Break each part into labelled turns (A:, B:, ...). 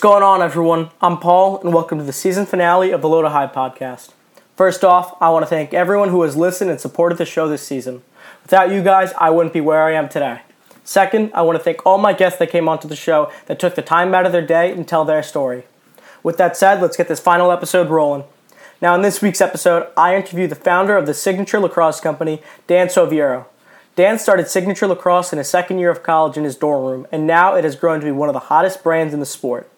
A: going on, everyone? I'm Paul, and welcome to the season finale of the Low to High podcast. First off, I want to thank everyone who has listened and supported the show this season. Without you guys, I wouldn't be where I am today. Second, I want to thank all my guests that came onto the show that took the time out of their day and tell their story. With that said, let's get this final episode rolling. Now, in this week's episode, I interview the founder of the Signature Lacrosse Company, Dan Soviero. Dan started Signature Lacrosse in his second year of college in his dorm room, and now it has grown to be one of the hottest brands in the sport.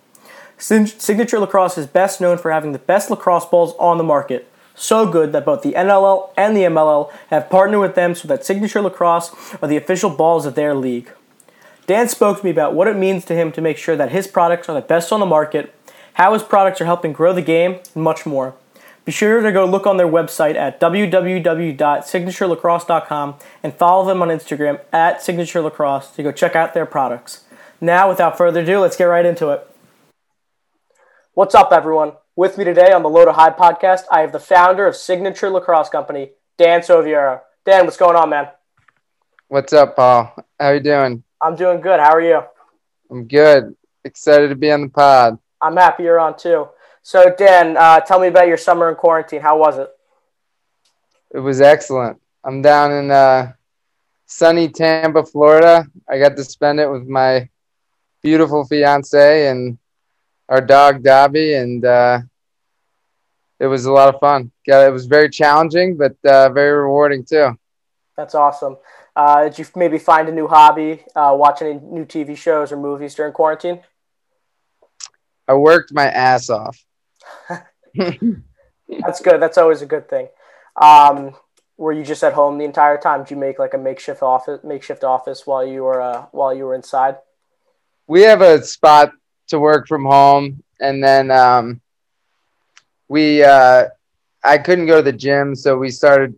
A: Signature Lacrosse is best known for having the best lacrosse balls on the market. So good that both the NLL and the MLL have partnered with them so that Signature Lacrosse are the official balls of their league. Dan spoke to me about what it means to him to make sure that his products are the best on the market, how his products are helping grow the game, and much more. Be sure to go look on their website at www.signaturelacrosse.com and follow them on Instagram at signaturelacrosse to go check out their products. Now, without further ado, let's get right into it. What's up, everyone? With me today on the Low to High podcast, I have the founder of Signature Lacrosse Company, Dan Soviero. Dan, what's going on, man?
B: What's up, Paul? How you doing?
A: I'm doing good. How are you?
B: I'm good. Excited to be on the pod.
A: I'm happy you're on too. So, Dan, uh, tell me about your summer in quarantine. How was it?
B: It was excellent. I'm down in uh, sunny Tampa, Florida. I got to spend it with my beautiful fiance and our dog Dobby, and uh, it was a lot of fun. Yeah, it was very challenging, but uh, very rewarding too.
A: That's awesome. Uh, did you maybe find a new hobby, uh, watch any new TV shows or movies during quarantine?
B: I worked my ass off.
A: That's good. That's always a good thing. Um, were you just at home the entire time? Did you make like a makeshift office, makeshift office while you were uh, while you were inside?
B: We have a spot to work from home, and then um, we uh, I couldn't go to the gym, so we started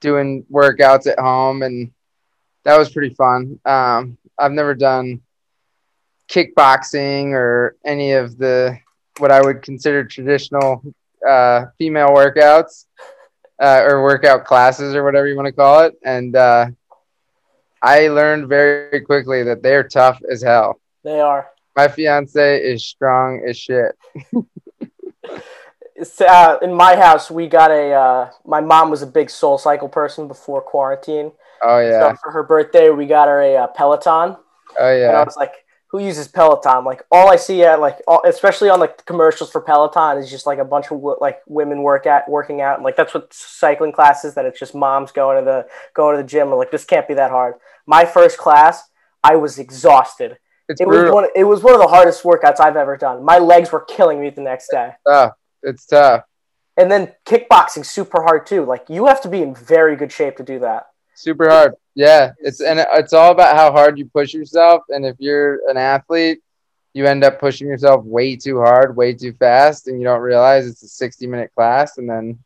B: doing workouts at home, and that was pretty fun. Um, I've never done kickboxing or any of the what I would consider traditional uh, female workouts uh, or workout classes or whatever you want to call it. And uh, I learned very quickly that they're tough as hell.
A: They are.
B: My fiance is strong as shit.
A: uh, in my house, we got a. Uh, my mom was a big Soul Cycle person before quarantine.
B: Oh yeah.
A: So for her birthday, we got her a, a Peloton.
B: Oh yeah.
A: And I was like, who uses Peloton? Like all I see at like, all, especially on like the commercials for Peloton, is just like a bunch of like women work at working out. And, like that's what cycling classes that it's just moms going to the going to the gym. Like this can't be that hard. My first class, I was exhausted.
B: It's
A: it
B: brutal.
A: was one. It was one of the hardest workouts I've ever done. My legs were killing me the next day.
B: tough. It's tough.
A: And then kickboxing, super hard too. Like you have to be in very good shape to do that.
B: Super hard. Yeah, it's and it's all about how hard you push yourself. And if you're an athlete, you end up pushing yourself way too hard, way too fast, and you don't realize it's a 60 minute class, and then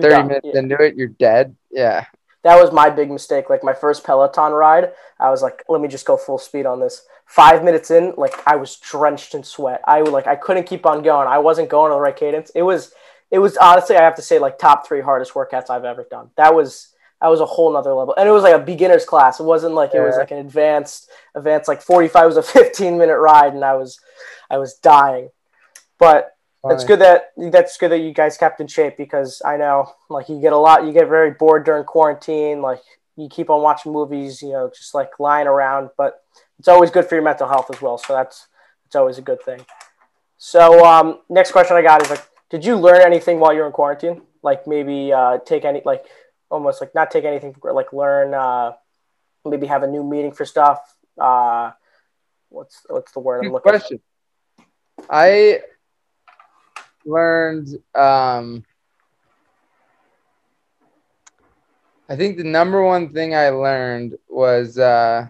B: 30
A: done.
B: minutes
A: Yeah.
B: into it, you're dead. Yeah,
A: That was my big mistake. Like my first Peloton ride, I was like, let me just go full speed on this. Five minutes in, like I was drenched in sweat. I like I couldn't keep on going. I wasn't going to the right cadence. It was it was honestly I have to say like top three hardest workouts I've ever done. That was that was a whole nother level. And it was like a beginner's class. It wasn't like it was like an advanced advanced like 45 was a 15 minute ride and I was I was dying. But it's
B: Funny.
A: good that that's good that you guys kept in shape because I know like you get a lot you get very bored during quarantine like you keep on watching movies you know just like lying around but it's always good for your mental health as well so that's it's always a good thing so um, next question I got is like did you learn anything while you're in quarantine like maybe uh, take any like almost like not take anything for like learn uh, maybe have a new meeting for stuff uh, what's what's the word I'm
B: Good
A: looking
B: question. I learned. Um, I think the number one thing I learned was uh,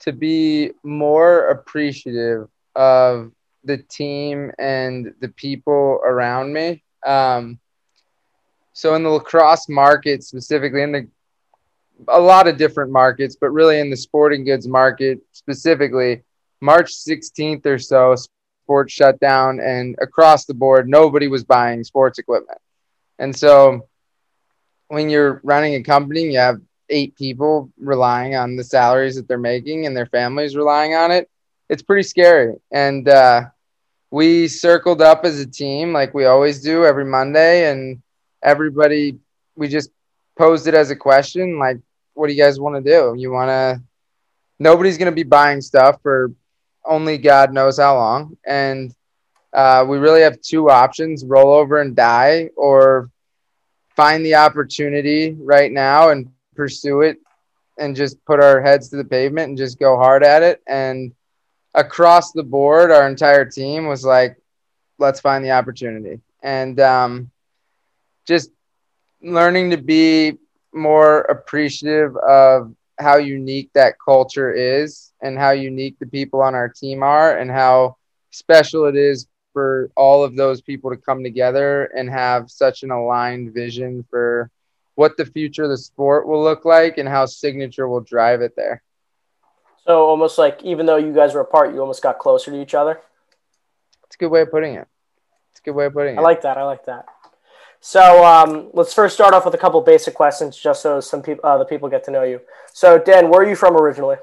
B: to be more appreciative of the team and the people around me. Um, so in the lacrosse market specifically, in the a lot of different markets, but really in the sporting goods market specifically, March 16th or so, sports shut down, and across the board, nobody was buying sports equipment. And so, when you're running a company, you have eight people relying on the salaries that they're making, and their families relying on it. it's pretty scary. And uh, we circled up as a team like we always do every Monday, and everybody we just posed it as a question like, what do you guys want to do? You want to? Nobody's going to be buying stuff for only God knows how long, and uh, we really have two options: roll over and die, or find the opportunity right now and pursue it, and just put our heads to the pavement and just go hard at it. And across the board, our entire team was like, let's find the opportunity. And um, just learning to be more appreciative of how unique that culture is and how unique the people on our team are and how special it is for all of those people to come together and have such an aligned vision for what the future of the sport will look like and how signature will drive it there.
A: So almost like even though you guys were apart, you almost got closer to each other.
B: It's a good way of putting it. It's a good way of putting it.
A: I like that. I like that. So um, let's first start off with a couple basic questions, just so some people, uh, the people get to know you. So Dan, where are you from originally?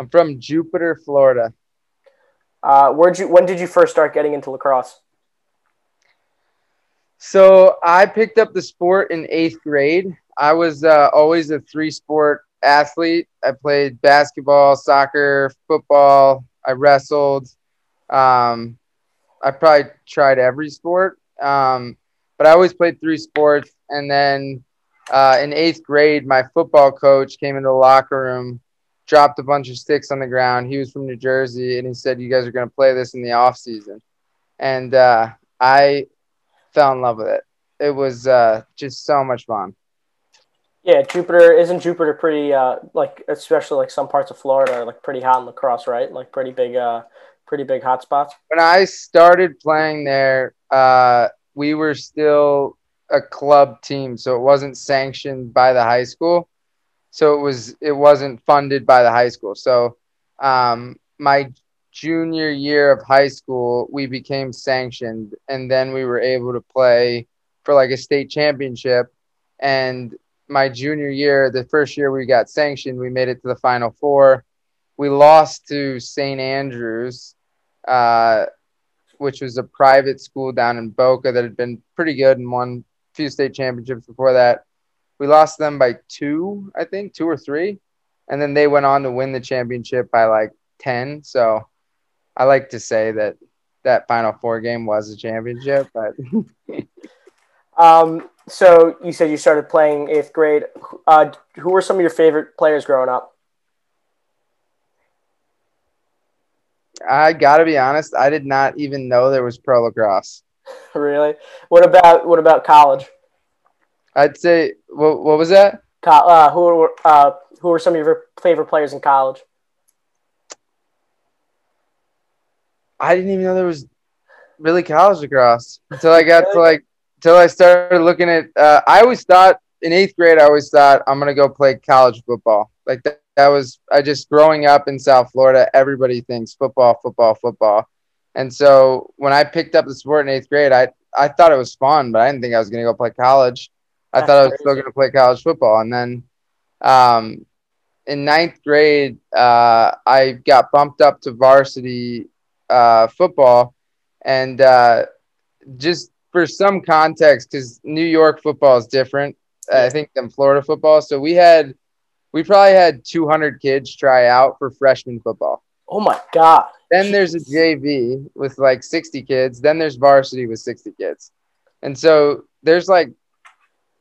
B: I'm from Jupiter, Florida.
A: Uh, where'd you? When did you first start getting into lacrosse?
B: So I picked up the sport in eighth grade. I was uh, always a three sport athlete. I played basketball, soccer, football. I wrestled. Um, I probably tried every sport, um, but I always played three sports. And then uh, in eighth grade, my football coach came into the locker room, dropped a bunch of sticks on the ground. He was from New Jersey, and he said, "You guys are going to play this in the off season." And uh, I fell in love with it. It was uh, just so much fun.
A: Yeah, Jupiter isn't Jupiter pretty uh like especially like some parts of Florida are like pretty hot in lacrosse, right? Like pretty big uh pretty big hot spots.
B: When I started playing there, uh we were still a club team, so it wasn't sanctioned by the high school. So it was it wasn't funded by the high school. So um my junior year of high school, we became sanctioned and then we were able to play for like a state championship and my junior year, the first year we got sanctioned, we made it to the Final Four. We lost to St. Andrews, uh, which was a private school down in Boca that had been pretty good and won a few state championships before that. We lost them by two, I think, two or three. And then they went on to win the championship by like 10. So I like to say that that Final Four game was a championship, but.
A: um, so you said you started playing eighth grade. Uh, who were some of your favorite players growing up?
B: I gotta be honest. I did not even know there was pro lacrosse.
A: really? What about what about college?
B: I'd say what, what was that?
A: Uh, who were uh, who were some of your favorite players in college?
B: I didn't even know there was really college lacrosse until I got really? to like until I started looking at. Uh, I always thought in eighth grade, I always thought I'm gonna go play college football. Like that, that was I just growing up in South Florida. Everybody thinks football, football, football, and so when I picked up the sport in eighth grade, I I thought it was fun, but I didn't think I was gonna go play college. I That's thought I was crazy. still gonna play college football, and then um, in ninth grade, uh, I got bumped up to varsity uh, football, and uh, just for some context, because New York football is different, I think, than Florida football. So we had, we probably had 200 kids try out for freshman football.
A: Oh my god!
B: Then there's a JV with like 60 kids. Then there's varsity with 60 kids, and so there's like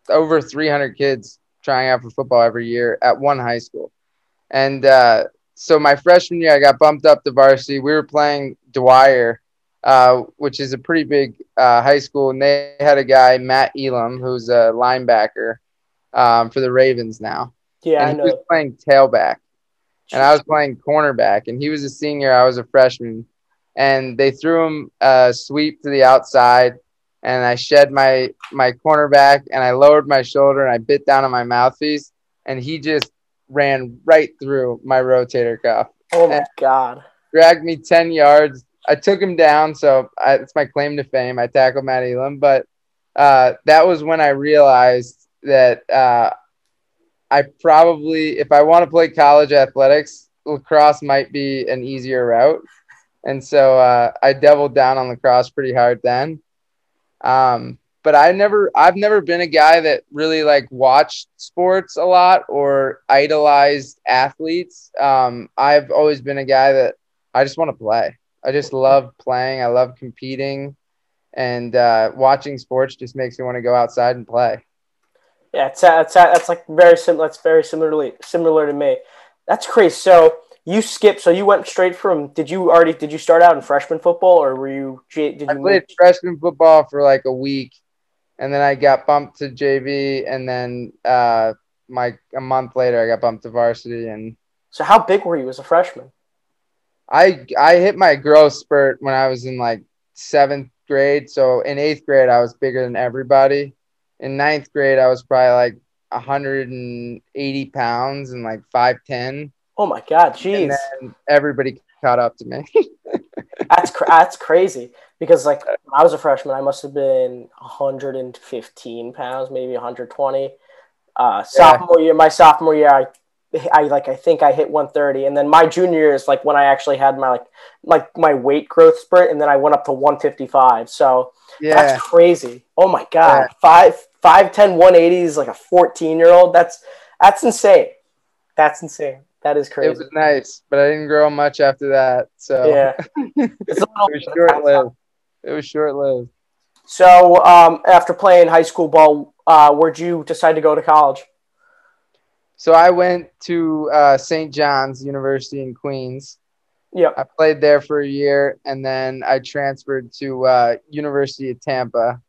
B: over 300 kids trying out for football every year at one high school. And uh, so my freshman year, I got bumped up to varsity. We were playing Dwyer uh, which is a pretty big uh, high school, and they had a guy Matt Elam who's a linebacker um, for the Ravens now.
A: Yeah,
B: and
A: I
B: he was playing tailback, and I was playing cornerback, and he was a senior. I was a freshman, and they threw him a sweep to the outside, and I shed my my cornerback, and I lowered my shoulder, and I bit down on my mouthpiece, and he just ran right through my rotator cuff.
A: Oh my god!
B: Dragged me ten yards I took him down, so I, it's my claim to fame. I tackled Matt Elam, but uh, that was when I realized that uh, I probably, if I want to play college athletics, lacrosse might be an easier route, and so uh, I doubled down on lacrosse pretty hard then. Um, but I never, I've never been a guy that really like watched sports a lot or idolized athletes. Um, I've always been a guy that I just want to play. I just love playing. I love competing, and uh, watching sports just makes me want to go outside and play.
A: Yeah, it's that's that's like very similar. That's very similarly similar to me. That's crazy. So you skipped. So you went straight from. Did you already? Did you start out in freshman football, or were you? Did you?
B: I played move? freshman football for like a week, and then I got bumped to JV, and then uh, my a month later I got bumped to varsity. And
A: so, how big were you as a freshman?
B: I I hit my growth spurt when I was in like seventh grade. So in eighth grade, I was bigger than everybody. In ninth grade, I was probably like 180 pounds and like 5'10.
A: Oh my God, jeez.
B: And everybody caught up to me.
A: that's, that's crazy because like when I was a freshman, I must have been 115 pounds, maybe 120. Uh, sophomore yeah. year, my sophomore year, I I like I think I hit 130, and then my junior year is like when I actually had my like like my weight growth spurt, and then I went up to 155. So yeah. that's crazy. Oh my god, yeah. five five ten 180 is like a 14 year old. That's that's insane. That's insane. That is crazy.
B: It was nice, but I didn't grow much after that. So
A: yeah,
B: it's a little it was short lived. It was short lived.
A: So um, after playing high school ball, uh, where'd you decide to go to college?
B: So I went to uh, St. John's University in Queens.
A: Yeah.
B: I played there for a year, and then I transferred to uh, University of Tampa,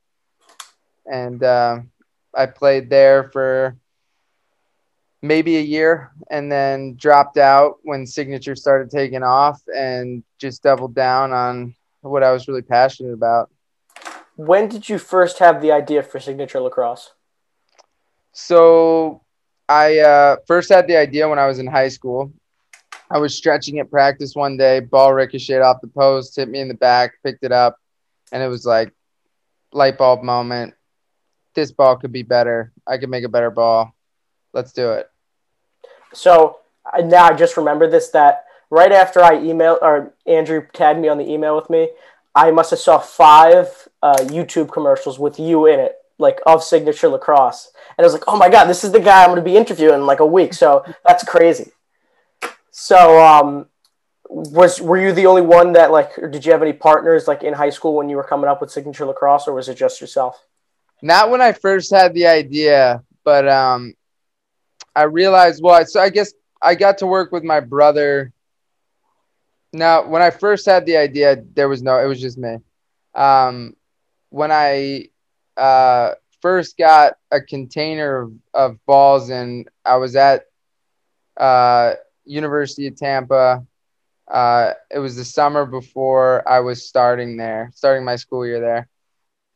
B: and uh, I played there for maybe a year, and then dropped out when Signature started taking off, and just doubled down on what I was really passionate about.
A: When did you first have the idea for Signature Lacrosse?
B: So I uh, first had the idea when I was in high school. I was stretching at practice one day, ball ricocheted off the post, hit me in the back, picked it up, and it was like light bulb moment. This ball could be better. I could make a better ball. Let's do it.
A: So now I just remember this that right after I emailed or Andrew tagged me on the email with me, I must have saw five uh, YouTube commercials with you in it like of signature lacrosse. And i was like oh my god this is the guy i'm going to be interviewing in like a week. So that's crazy. So um was were you the only one that like did you have any partners like in high school when you were coming up with signature lacrosse or was it just yourself?
B: Not when i first had the idea but um i realized well so i guess i got to work with my brother now when i first had the idea there was no it was just me um when i uh, first got a container of, of balls, and I was at uh, University of Tampa. Uh, it was the summer before I was starting there, starting my school year there.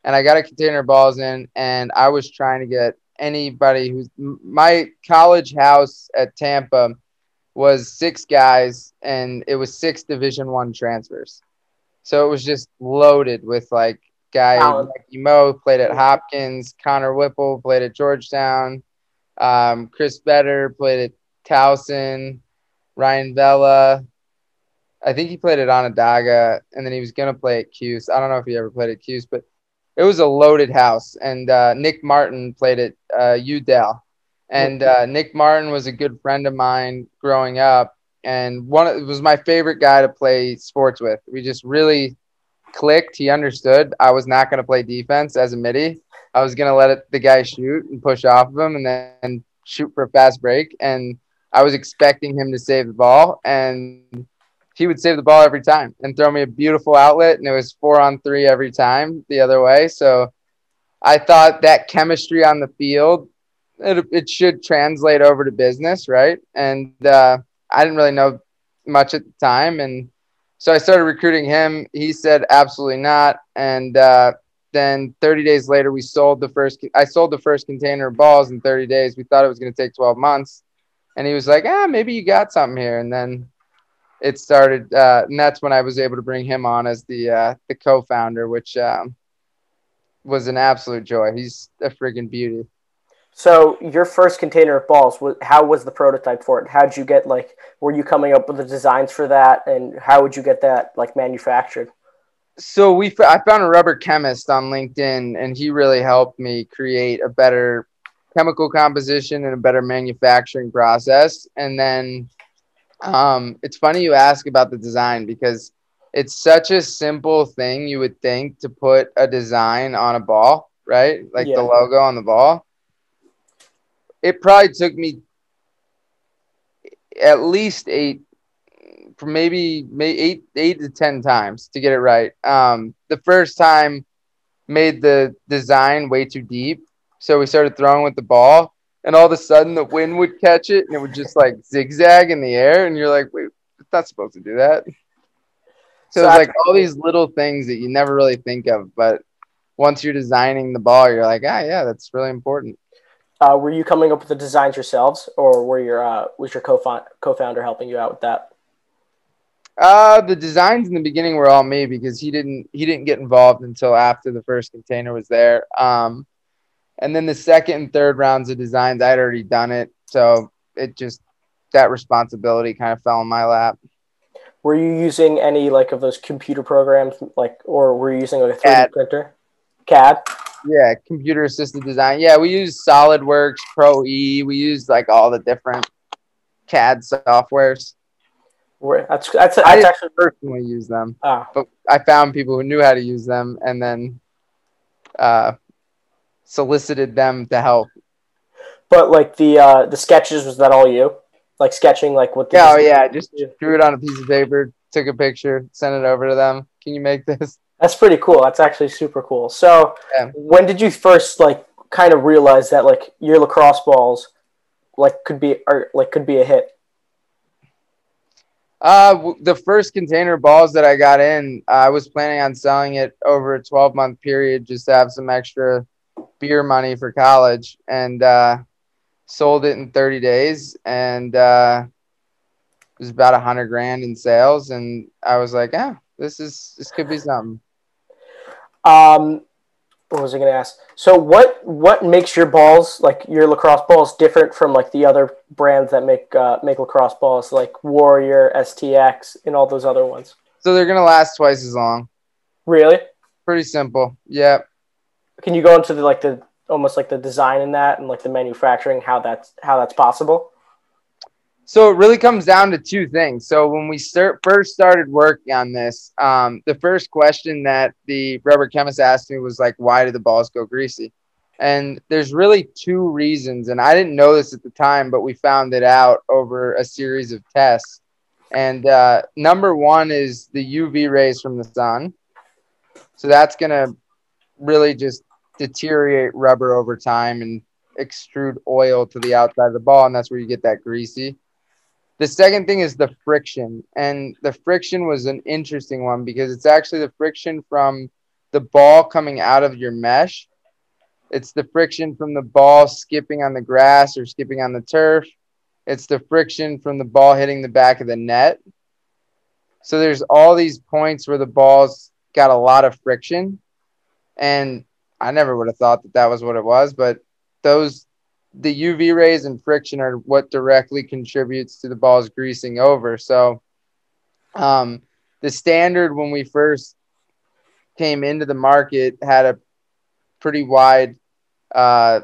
B: And I got a container of balls in, and I was trying to get anybody who's my college house at Tampa was six guys, and it was six Division One transfers. So it was just loaded with like guy Mikey Mo played at Hopkins. Connor Whipple played at Georgetown. Um, Chris Better played at Towson. Ryan Vela. I think he played at Onondaga, and then he was gonna play at Cuse. I don't know if he ever played at Cuse, but it was a loaded house. And uh, Nick Martin played at uh, UDEL, and uh, Nick Martin was a good friend of mine growing up, and one of, was my favorite guy to play sports with. We just really clicked. He understood I was not going to play defense as a midi. I was going to let it, the guy shoot and push off of him and then shoot for a fast break. And I was expecting him to save the ball. And he would save the ball every time and throw me a beautiful outlet. And it was four on three every time the other way. So I thought that chemistry on the field, it, it should translate over to business, right? And uh, I didn't really know much at the time. And so I started recruiting him. He said absolutely not. And uh, then 30 days later, we sold the first. I sold the first container of balls in 30 days. We thought it was going to take 12 months, and he was like, "Ah, maybe you got something here." And then it started, uh, and that's when I was able to bring him on as the uh, the co-founder, which um, was an absolute joy. He's a friggin' beauty.
A: So your first container of balls, how was the prototype for it? How did you get like? Were you coming up with the designs for that, and how would you get that like manufactured?
B: So we, I found a rubber chemist on LinkedIn, and he really helped me create a better chemical composition and a better manufacturing process. And then, um, it's funny you ask about the design because it's such a simple thing you would think to put a design on a ball, right? Like yeah. the logo on the ball it probably took me at least eight, maybe eight, eight to ten times to get it right. Um, the first time made the design way too deep, so we started throwing with the ball, and all of a sudden the wind would catch it, and it would just like zigzag in the air, and you're like, wait, it's not supposed to do that. So, so it's like all these little things that you never really think of, but once you're designing the ball, you're like, ah, yeah, that's really important.
A: Uh, were you coming up with the designs yourselves, or were your uh, was your co co-founder helping you out with that?
B: Uh, the designs in the beginning were all me because he didn't he didn't get involved until after the first container was there. Um, and then the second and third rounds of designs, I'd already done it, so it just that responsibility kind of fell in my lap.
A: Were you using any like of those computer programs, like, or were you using like a three D printer? CAD.
B: Yeah, computer assisted design. Yeah, we use SolidWorks, Pro E. We use like all the different CAD softwares.
A: That's that's, that's
B: I didn't actually personally use them, oh. but I found people who knew how to use them, and then uh, solicited them to help.
A: But like the uh, the sketches, was that all you? Like sketching, like what?
B: Oh yeah, just drew it on a piece of paper, took a picture, sent it over to them. Can you make this?
A: That's pretty cool. That's actually super cool. So, yeah. when did you first like kind of realize that like your lacrosse balls like could be or like could be a hit?
B: Uh, the first container balls that I got in, I was planning on selling it over a 12 month period just to have some extra beer money for college, and uh, sold it in 30 days, and uh, it was about a hundred grand in sales, and I was like, yeah, this is this could be something.
A: Um, what was I going to ask? So what what makes your balls like your lacrosse balls different from like the other brands that make uh, make lacrosse balls like Warrior, STX, and all those other ones?
B: So they're gonna last twice as long.
A: Really?
B: Pretty simple. Yeah.
A: Can you go into the like the almost like the design in that and like the manufacturing how that's how that's possible?
B: So it really comes down to two things. So when we start, first started working on this, um, the first question that the rubber chemist asked me was like, "Why do the balls go greasy?" And there's really two reasons, and I didn't know this at the time, but we found it out over a series of tests. And uh, number one is the UV rays from the sun. So that's gonna really just deteriorate rubber over time and extrude oil to the outside of the ball, and that's where you get that greasy. The second thing is the friction. And the friction was an interesting one because it's actually the friction from the ball coming out of your mesh. It's the friction from the ball skipping on the grass or skipping on the turf. It's the friction from the ball hitting the back of the net. So there's all these points where the ball's got a lot of friction. And I never would have thought that that was what it was, but those the UV rays and friction are what directly contributes to the balls greasing over. So, um, the standard when we first came into the market had a pretty wide uh,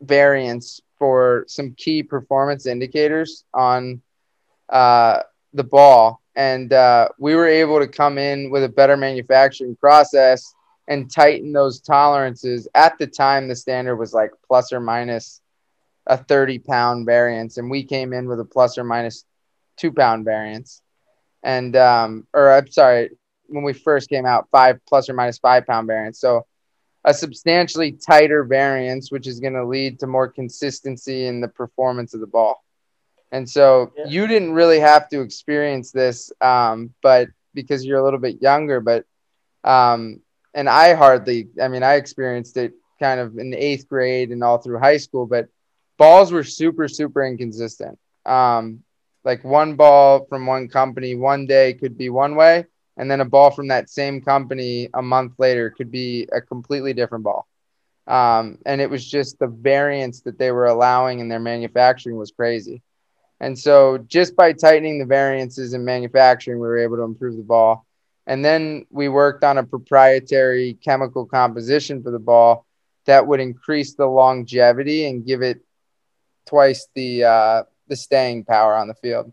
B: variance for some key performance indicators on uh, the ball. And uh, we were able to come in with a better manufacturing process and tighten those tolerances. At the time, the standard was like plus or minus a 30 pound variance, and we came in with a plus or minus two pound variance. And, um, or I'm sorry, when we first came out, five plus or minus five pound variance. So a substantially tighter variance, which is going to lead to more consistency in the performance of the ball. And so yeah. you didn't really have to experience this, um, but because you're a little bit younger, but, um, and I hardly, I mean, I experienced it kind of in the eighth grade and all through high school, but balls were super, super inconsistent. Um, like one ball from one company one day could be one way, and then a ball from that same company a month later could be a completely different ball. Um, and it was just the variance that they were allowing in their manufacturing was crazy. And so just by tightening the variances in manufacturing, we were able to improve the ball. And then we worked on a proprietary chemical composition for the ball that would increase the longevity and give it twice the uh, the staying power on the field.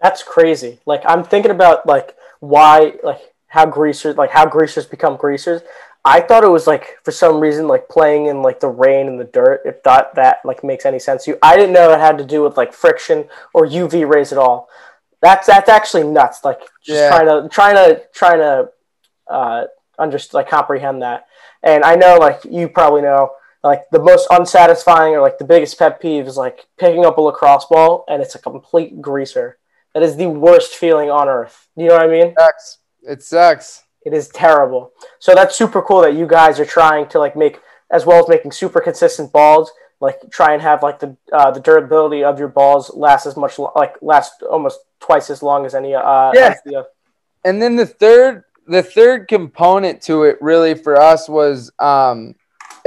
A: That's crazy. Like I'm thinking about like why like how greasers like how greasers become greasers. I thought it was like for some reason like playing in like the rain and the dirt. If that that like makes any sense to you, I didn't know it had to do with like friction or UV rays at all. That's that's actually nuts. Like just yeah. trying to trying to trying to uh, understand like comprehend that. And I know like you probably know like the most unsatisfying or like the biggest pet peeve is like picking up a lacrosse ball and it's a complete greaser. That is the worst feeling on earth. You know what I mean?
B: It sucks. It sucks.
A: It is terrible. So that's super cool that you guys are trying to like make as well as making super consistent balls. Like try and have like the uh, the durability of your balls last as much like last almost twice as long as any uh
B: yeah.
A: The, uh,
B: and then the third the third component to it really for us was um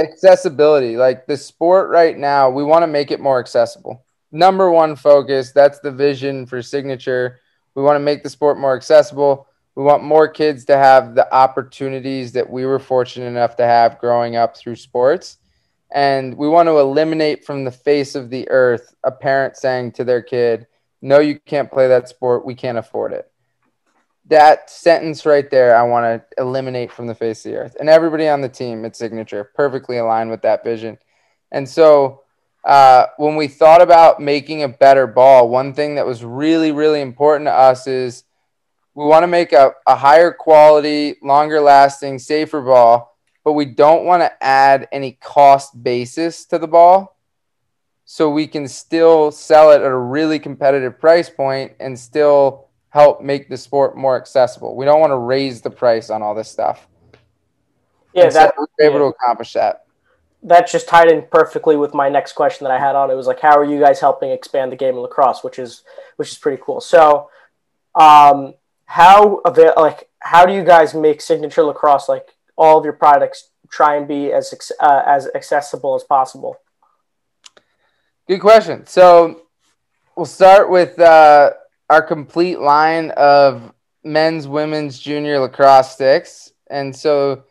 B: accessibility. Like the sport right now, we want to make it more accessible. Number one focus, that's the vision for signature. We want to make the sport more accessible. We want more kids to have the opportunities that we were fortunate enough to have growing up through sports. And we want to eliminate from the face of the earth a parent saying to their kid, No, you can't play that sport. We can't afford it that sentence right there, I want to eliminate from the face of the earth. And everybody on the team at Signature perfectly aligned with that vision. And so uh, when we thought about making a better ball, one thing that was really, really important to us is we want to make a, a higher quality, longer lasting, safer ball, but we don't want to add any cost basis to the ball. So we can still sell it at a really competitive price point and still help make the sport more accessible. We don't want to raise the price on all this stuff.
A: Yeah, that
B: so we're able yeah. to accomplish that.
A: That just tied in perfectly with my next question that I had on. It was like, how are you guys helping expand the game of lacrosse, which is which is pretty cool. So, um, how avail like how do you guys make signature lacrosse like all of your products try and be as uh, as accessible as possible?
B: Good question. So we'll start with uh, our complete line of men's, women's, junior lacrosse sticks. And so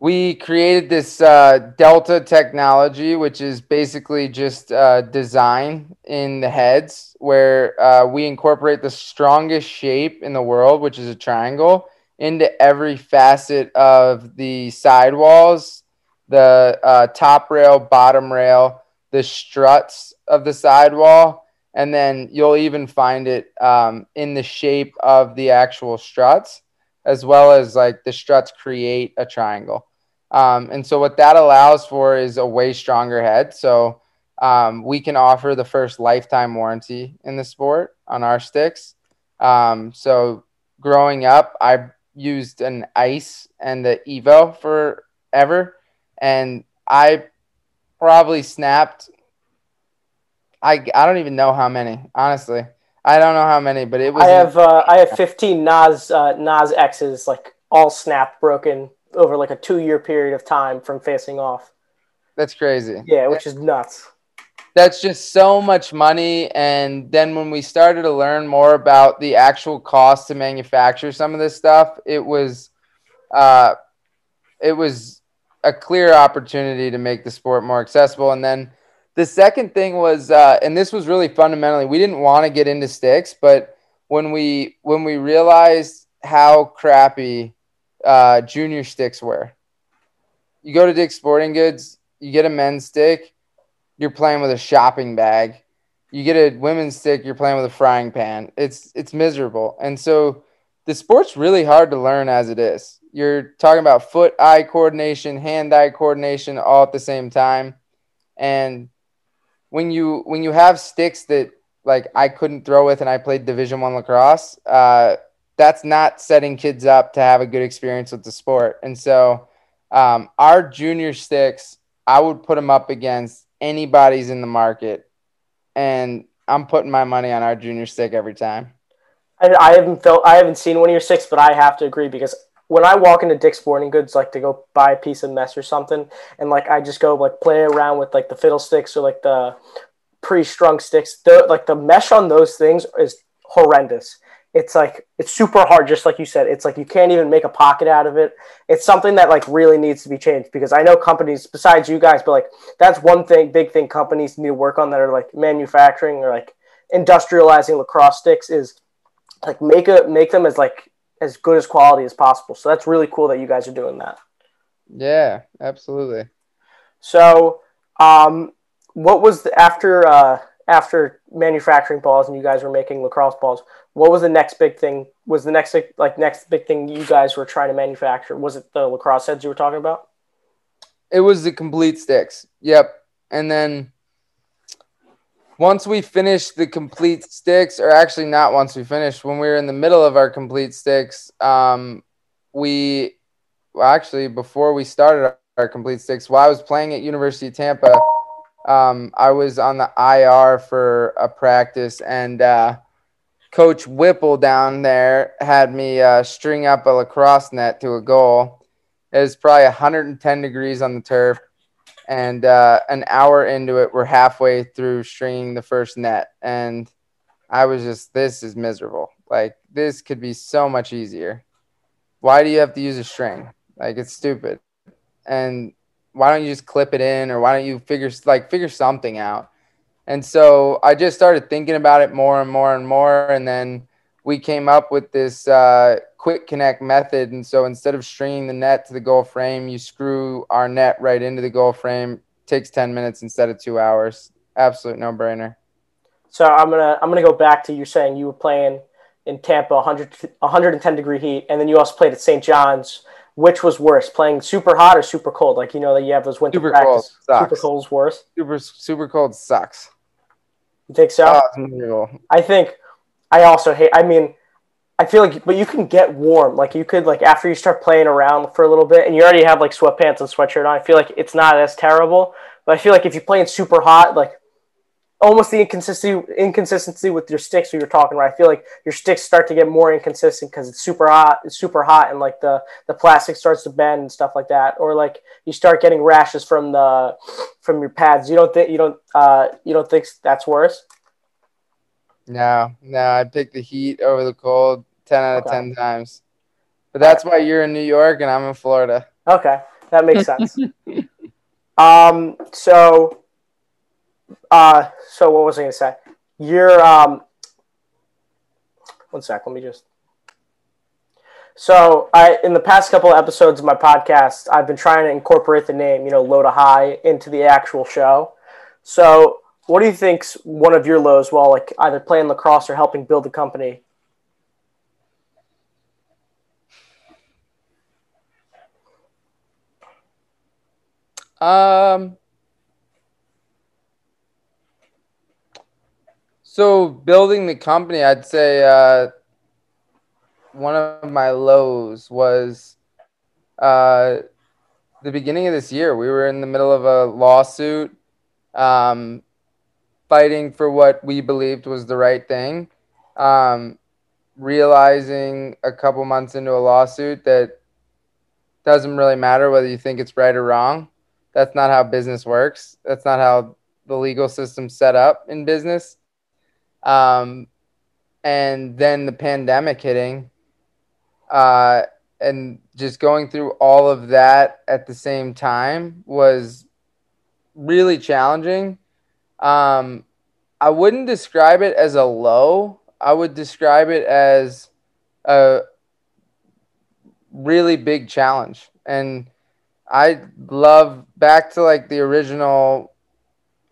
B: we created this uh, Delta technology, which is basically just uh, design in the heads, where uh, we incorporate the strongest shape in the world, which is a triangle, into every facet of the sidewalls, the uh, top rail, bottom rail, the struts of the sidewall and then you'll even find it um, in the shape of the actual struts as well as like the struts create a triangle. Um, and so what that allows for is a way stronger head. So um, we can offer the first lifetime warranty in the sport on our sticks. Um, so growing up i used an ice and the evo forever and i probably snapped I, I don't even know how many. Honestly, I don't know how many, but it was.
A: I have uh, I have fifteen Nas uh, Nas X's like all snap broken over like a two year period of time from facing off.
B: That's crazy.
A: Yeah, which is nuts.
B: That's just so much money. And then when we started to learn more about the actual cost to manufacture some of this stuff, it was, uh, it was a clear opportunity to make the sport more accessible. And then the second thing was, uh, and this was really fundamentally, we didn't want to get into sticks, but when we when we realized how crappy uh, junior sticks were, you go to Dick's Sporting Goods, you get a men's stick, you're playing with a shopping bag. You get a women's stick, you're playing with a frying pan. It's it's miserable, and so the sport's really hard to learn as it is. You're talking about foot eye coordination, hand eye coordination, all at the same time, and when you when you have sticks that like I couldn't throw with and I played Division One lacrosse, uh, that's not setting kids up to have a good experience with the sport. And so um, our junior sticks, I would put them up against anybody's in the market, and I'm putting my money on our junior stick every time.
A: I, I haven't felt I haven't seen one of your sticks, but I have to agree because when I walk into Dick's Sporting Goods, like to go buy a piece of mess or something, and like I just go like play around with like the fiddlesticks or like the pre-strung sticks. The like the mesh on those things is horrendous. It's like it's super hard, just like you said. It's like you can't even make a pocket out of it. It's something that like really needs to be changed because I know companies besides you guys, but like that's one thing, big thing companies need to work on that are like manufacturing or like industrializing lacrosse sticks is like make a make them as like as good as quality as possible. So that's really cool that you guys are doing that.
B: Yeah, absolutely.
A: So, um, what was the, after uh, after manufacturing balls and you guys were making lacrosse balls? What was the next big thing? Was the next like next big thing you guys were trying to manufacture? Was it the lacrosse heads you were talking about?
B: It was the complete sticks. Yep. And then once we finished the complete sticks, or actually not once we finished, when we were in the middle of our complete sticks, um, we well, actually before we started our, complete sticks, while I was playing at University of Tampa, um, I was on the IR for a practice, and uh, Coach Whipple down there had me uh, string up a lacrosse net to a goal. It was probably 110 degrees on the turf and uh, an hour into it, we're halfway through stringing the first net, and I was just, this is miserable. Like this could be so much easier. Why do you have to use a string? Like it's stupid. And why don't you just clip it in, or why don't you figure like figure something out? And so I just started thinking about it more and more and more, and then we came up with this uh, quick connect method. And so instead of stringing the net to the goal frame, you screw our net right into the goal frame. Takes 10 minutes instead of two hours. Absolute no brainer.
A: So I'm gonna I'm gonna go back to you saying you were playing in Tampa 100 110 degree heat, and then you also played at St. John's. Which was worse, playing super hot or super cold? Like you know that you have those winter super practice. Cold super cold's worse.
B: Super super cold sucks.
A: You think so? Oh, I think I also hate. I mean, I feel like, but you can get warm. Like you could, like after you start playing around for a little bit, and you already have like sweatpants and sweatshirt on. I feel like it's not as terrible. But I feel like if you're playing super hot, like almost the inconsistency inconsistency with your sticks we were talking about. I feel like your sticks start to get more inconsistent because it's super hot. It's super hot, and like the the plastic starts to bend and stuff like that. Or like you start getting rashes from the from your pads. You don't think you don't uh you don't think that's worse?
B: No, no, I pick the heat over the cold 10 out of okay. 10 times. But that's why you're in New York and I'm in Florida.
A: Okay, that makes sense. um, so, uh, so what was I going to say? You're, um, one sec, let me just. So, I in the past couple of episodes of my podcast, I've been trying to incorporate the name, you know, Low to High into the actual show. So, what do you think's one of your lows while like either playing lacrosse or helping build the company?
B: Um. So building the company, I'd say uh, one of my lows was uh, the beginning of this year. We were in the middle of a lawsuit. Um, fighting for what we believed was the right thing. Um, realizing a couple months into a lawsuit that doesn't really matter whether you think it's right or wrong. That's not how business works. That's not how the legal system's set up in business. Um, and then the pandemic hitting, uh, and just going through all of that at the same time was really challenging um, I wouldn't describe it as a low. I would describe it as a really big challenge. And I love back to like the original.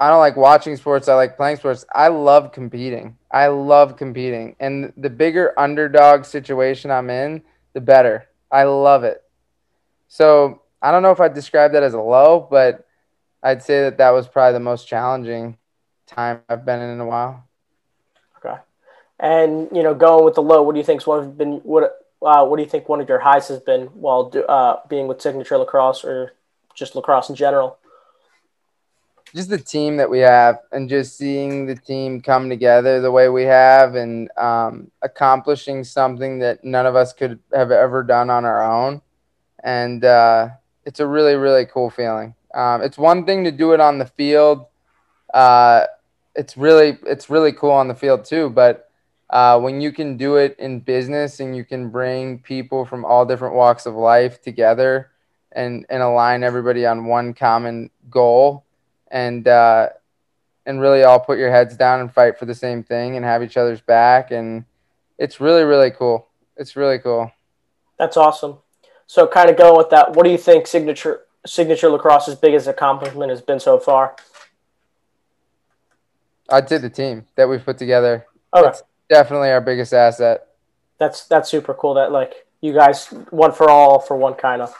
B: I don't like watching sports. I like playing sports. I love competing. I love competing. And the bigger underdog situation I'm in, the better. I love it. So I don't know if I'd describe that as a low, but I'd say that that was probably the most challenging time I've been in in a while.
A: Okay, and you know, going with the low, what do you think's one of been what? Uh, what do you think one of your highs has been while do, uh, being with Signature Lacrosse or just lacrosse in general?
B: Just the team that we have and just seeing the team come together the way we have and um, accomplishing something that none of us could have ever done on our own. And uh, it's a really, really cool feeling. Um, it's one thing to do it on the field. Uh, it's really, it's really cool on the field too. But uh, when you can do it in business and you can bring people from all different walks of life together and, and align everybody on one common goal, and uh, and really all put your heads down and fight for the same thing and have each other's back. And it's really really cool. It's really cool.
A: That's awesome. So kind of going with that what do you think signature signature lacrosse's biggest accomplishment has been so far?
B: I'd say the team that we've put together.
A: Okay. It's
B: definitely our biggest asset.
A: That's that's super cool that like you guys one for all for one kind of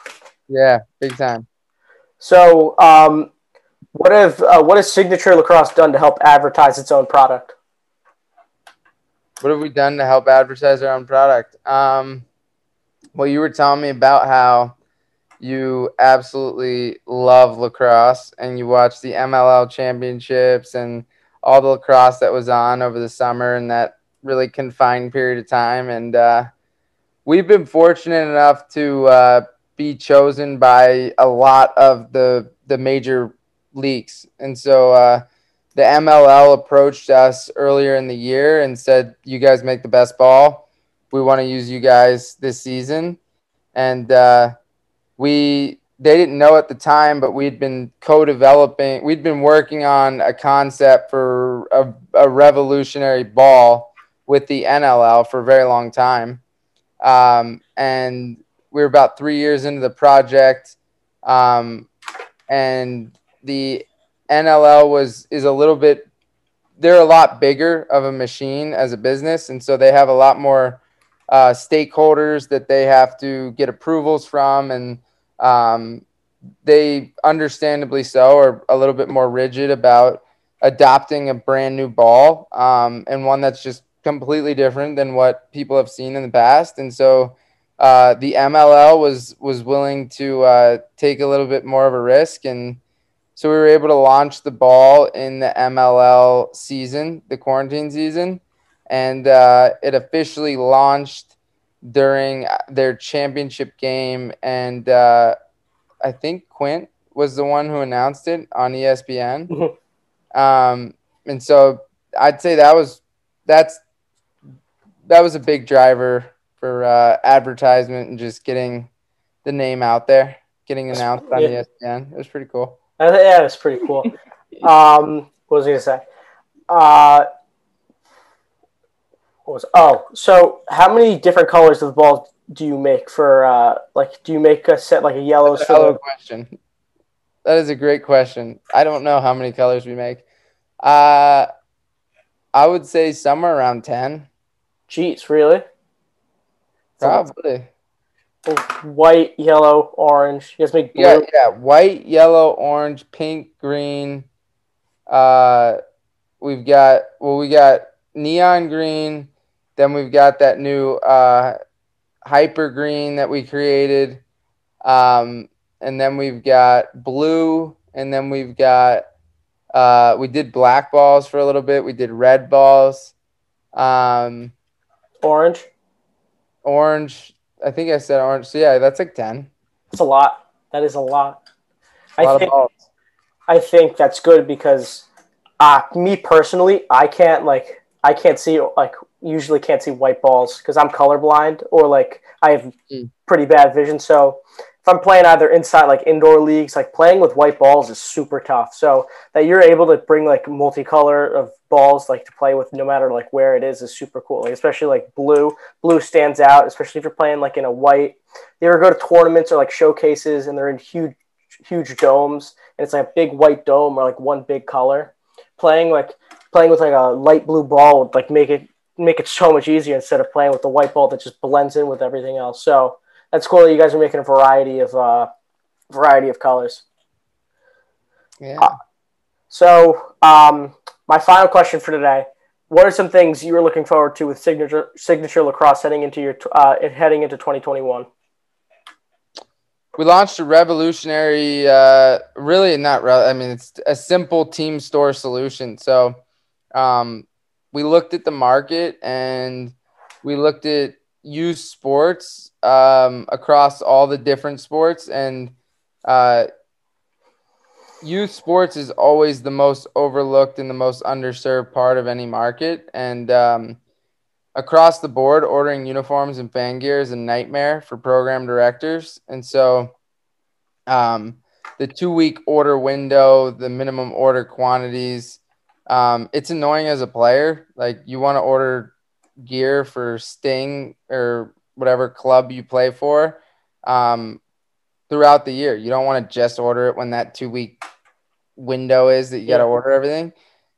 B: yeah big time.
A: So um what have uh, what has Signature Lacrosse done to help advertise its own product?
B: What have we done to help advertise our own product? Um, well, you were telling me about how you absolutely love lacrosse and you watch the MLL championships and all the lacrosse that was on over the summer and that really confined period of time. And uh, we've been fortunate enough to uh, be chosen by a lot of the the major leaks. And so uh, the MLL approached us earlier in the year and said, "You guys make the best ball. We want to use you guys this season." And uh, we they didn't know at the time, but we'd been co-developing. We'd been working on a concept for a, a revolutionary ball with the NLL for a very long time, um, and we were about three years into the project. Um, and the NLL was is a little bit they're a lot bigger of a machine as a business, and so they have a lot more uh, stakeholders that they have to get approvals from, and um, they understandably so are a little bit more rigid about adopting a brand new ball um, and one that's just completely different than what people have seen in the past, and so. Uh, the MLL was was willing to uh, take a little bit more of a risk and so we were able to launch the ball in the MLL season, the quarantine season, and uh, it officially launched during their championship game. And uh, I think Quint was the one who announced it on ESPN. Mm-hmm. Um, and so I'd say that was that's that was a big driver for uh, advertisement and just getting the name out there, getting announced on yeah. ESPN. It was pretty cool.
A: Yeah, that's pretty cool. um, what was I gonna say? Uh, what was oh? So how many different colors of the ball do you make for? Uh, like, do you make a set like a yellow?
B: That's a question. That is a great question. I don't know how many colors we make. Uh, I would say somewhere around ten.
A: Jeez, really?
B: Probably
A: white, yellow, orange. You guys make blue.
B: Yeah, yeah, white, yellow, orange, pink, green. Uh, we've got well, we got neon green. Then we've got that new uh, hyper green that we created. Um, and then we've got blue, and then we've got uh, we did black balls for a little bit. We did red balls. Um,
A: orange.
B: Orange. I think I said orange. So yeah, that's like ten.
A: It's a lot. That is a lot.
B: A lot I think,
A: I think that's good because uh, me personally, I can't like I can't see like usually can't see white balls because I'm colorblind or like I have mm. pretty bad vision. So I'm playing either inside like indoor leagues, like playing with white balls is super tough. So that you're able to bring like multicolor of balls like to play with no matter like where it is is super cool. Like, especially like blue. Blue stands out, especially if you're playing like in a white. You ever go to tournaments or like showcases and they're in huge huge domes and it's like a big white dome or like one big color. Playing like playing with like a light blue ball would like make it make it so much easier instead of playing with the white ball that just blends in with everything else. So that's cool that you guys are making a variety of uh, variety of colors.
B: Yeah. Uh,
A: so, um, my final question for today: What are some things you are looking forward to with signature signature lacrosse heading into your uh, heading into 2021?
B: we launched a revolutionary, uh, really not. Re- I mean, it's a simple team store solution. So, um, we looked at the market and we looked at youth sports um, across all the different sports, and uh, youth sports is always the most overlooked and the most underserved part of any market. And um, across the board, ordering uniforms and fan gear is a nightmare for program directors. And so, um, the two week order window, the minimum order quantities, um, it's annoying as a player. Like, you want to order gear for Sting or whatever club you play for um, throughout the year. You don't want to just order it when that two week window is that you got to order everything.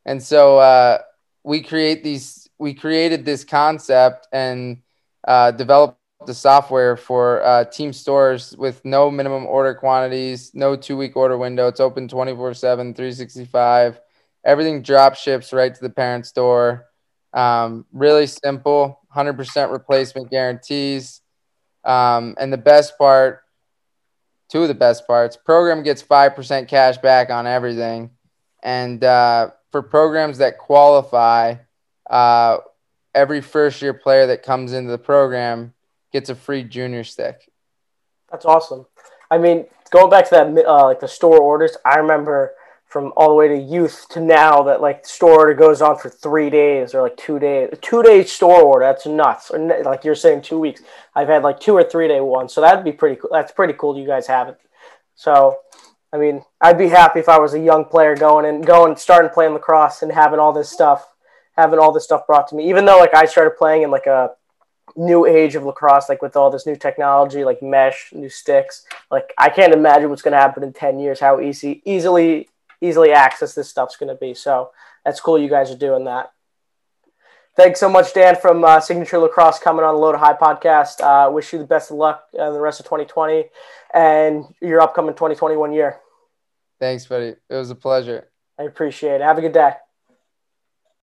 B: And so uh, we create these. We created this concept and uh, developed the software for uh, team stores with no minimum order quantities, no two week order window. It's open 24 7, 365. Everything drop ships right to the parent store. Um, really simple, 100% replacement guarantees. Um, and the best part, two of the best parts, program gets 5% cash back on everything. And uh, for programs that qualify, uh, every first year player that comes into the program gets a free junior stick.
A: That's awesome. I mean, going back to that, uh, like the store orders, I remember from all the way to youth to now that like store order goes on for three days or like two days two days store order. That's nuts. Or like you're saying two weeks. I've had like two or three day ones. So that'd be pretty cool. That's pretty cool you guys have it. So i mean i'd be happy if i was a young player going and going starting playing lacrosse and having all this stuff having all this stuff brought to me. Even though like i started playing in like a new age of lacrosse like with all this new technology like mesh new sticks like i can't imagine what's going to happen in 10 years how easy easily easily access this stuff's going to be. So that's cool you guys are doing that. Thanks so much, Dan, from uh, Signature Lacrosse coming on the to High podcast. Uh, wish you the best of luck in the rest of 2020 and your upcoming 2021 year.
B: Thanks, buddy. It was a pleasure.
A: I appreciate it. Have a good day.